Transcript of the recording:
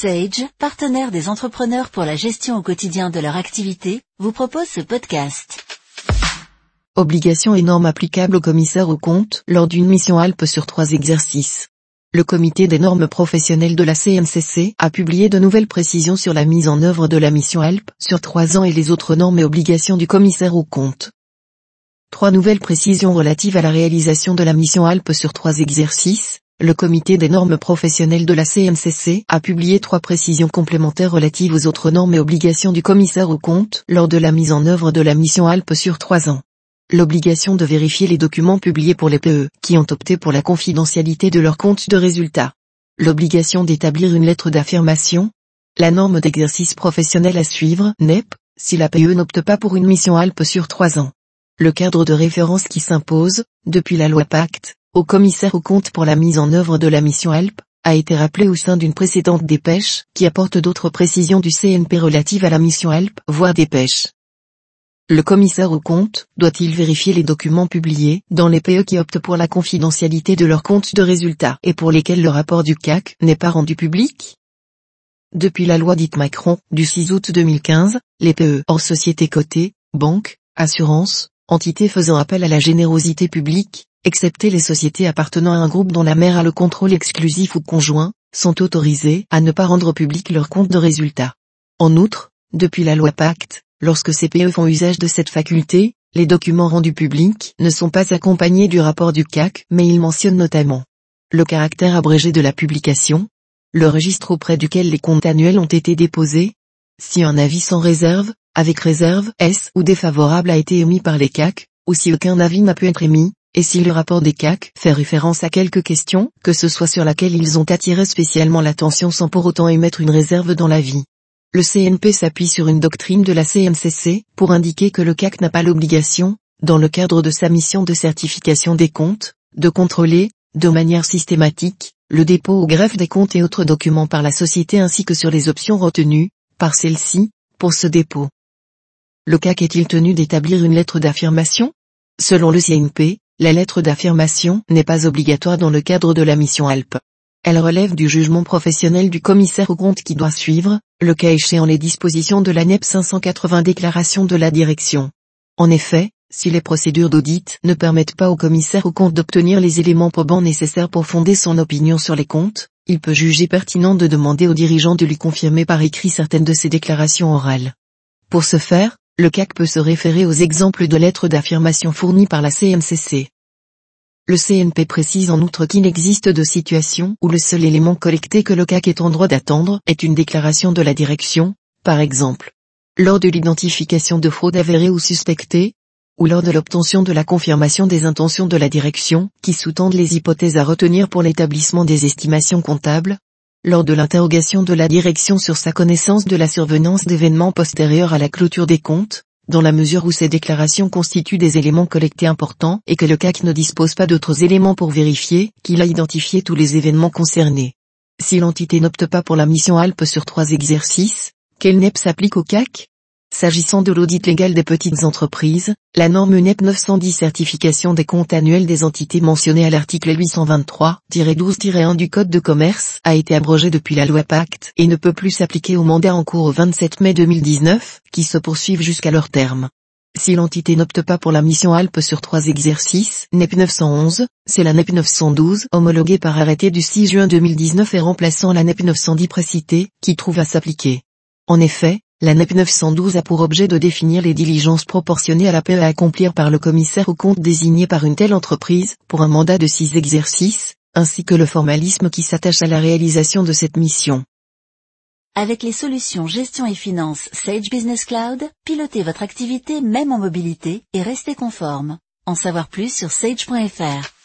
Sage, partenaire des entrepreneurs pour la gestion au quotidien de leur activité, vous propose ce podcast. Obligations et normes applicables au commissaire au compte lors d'une mission Alpes sur trois exercices. Le comité des normes professionnelles de la CNCC a publié de nouvelles précisions sur la mise en œuvre de la mission Alpes sur trois ans et les autres normes et obligations du commissaire au compte. Trois nouvelles précisions relatives à la réalisation de la mission Alpes sur trois exercices. Le comité des normes professionnelles de la CNCC a publié trois précisions complémentaires relatives aux autres normes et obligations du commissaire au compte lors de la mise en œuvre de la mission Alpes sur trois ans l'obligation de vérifier les documents publiés pour les PE, qui ont opté pour la confidentialité de leur compte de résultats. L'obligation d'établir une lettre d'affirmation. La norme d'exercice professionnel à suivre, NEP, si la PE n'opte pas pour une mission Alpes sur trois ans. Le cadre de référence qui s'impose, depuis la loi Pacte, au commissaire au compte pour la mise en œuvre de la mission Alpes, a été rappelé au sein d'une précédente dépêche, qui apporte d'autres précisions du CNP relatives à la mission Alpes, voire dépêche. Le commissaire au compte doit-il vérifier les documents publiés dans les PE qui optent pour la confidentialité de leur compte de résultats et pour lesquels le rapport du CAC n'est pas rendu public? Depuis la loi dite Macron du 6 août 2015, les PE hors société cotée, banques, assurances, entités faisant appel à la générosité publique, excepté les sociétés appartenant à un groupe dont la mère a le contrôle exclusif ou conjoint, sont autorisées à ne pas rendre public leur compte de résultats. En outre, depuis la loi Pacte, Lorsque ces PE font usage de cette faculté, les documents rendus publics ne sont pas accompagnés du rapport du CAC, mais ils mentionnent notamment le caractère abrégé de la publication, le registre auprès duquel les comptes annuels ont été déposés, si un avis sans réserve, avec réserve, S ou défavorable a été émis par les CAC, ou si aucun avis n'a pu être émis, et si le rapport des CAC fait référence à quelques questions, que ce soit sur laquelle ils ont attiré spécialement l'attention sans pour autant émettre une réserve dans l'avis. Le CNP s'appuie sur une doctrine de la CNCC pour indiquer que le CAC n'a pas l'obligation, dans le cadre de sa mission de certification des comptes, de contrôler, de manière systématique, le dépôt au greffe des comptes et autres documents par la société ainsi que sur les options retenues, par celle-ci, pour ce dépôt. Le CAC est-il tenu d'établir une lettre d'affirmation? Selon le CNP, la lettre d'affirmation n'est pas obligatoire dans le cadre de la mission Alpes. Elle relève du jugement professionnel du commissaire au compte qui doit suivre, le cas échéant les dispositions de la NEP 580 déclaration de la direction. En effet, si les procédures d'audit ne permettent pas au commissaire au compte d'obtenir les éléments probants nécessaires pour fonder son opinion sur les comptes, il peut juger pertinent de demander au dirigeant de lui confirmer par écrit certaines de ses déclarations orales. Pour ce faire, le CAC peut se référer aux exemples de lettres d'affirmation fournies par la CMCC. Le CNP précise en outre qu'il existe de situations où le seul élément collecté que le CAC est en droit d'attendre est une déclaration de la direction, par exemple. Lors de l'identification de fraude avérée ou suspectée, ou lors de l'obtention de la confirmation des intentions de la direction, qui sous-tendent les hypothèses à retenir pour l'établissement des estimations comptables, lors de l'interrogation de la direction sur sa connaissance de la survenance d'événements postérieurs à la clôture des comptes, dans la mesure où ces déclarations constituent des éléments collectés importants et que le CAC ne dispose pas d'autres éléments pour vérifier qu'il a identifié tous les événements concernés. Si l'entité n'opte pas pour la mission Alpes sur trois exercices, quel NEP s'applique au CAC? S'agissant de l'audit légal des petites entreprises, la norme NEP 910 certification des comptes annuels des entités mentionnées à l'article 823-12-1 du Code de commerce a été abrogée depuis la loi Pacte et ne peut plus s'appliquer au mandat en cours au 27 mai 2019, qui se poursuivent jusqu'à leur terme. Si l'entité n'opte pas pour la mission Alpes sur trois exercices, NEP 911, c'est la NEP 912 homologuée par arrêté du 6 juin 2019 et remplaçant la NEP 910 précitée, qui trouve à s'appliquer. En effet, la NEP 912 a pour objet de définir les diligences proportionnées à l'appel à accomplir par le commissaire au compte désigné par une telle entreprise pour un mandat de six exercices, ainsi que le formalisme qui s'attache à la réalisation de cette mission. Avec les solutions gestion et finance Sage Business Cloud, pilotez votre activité même en mobilité et restez conforme. En savoir plus sur sage.fr.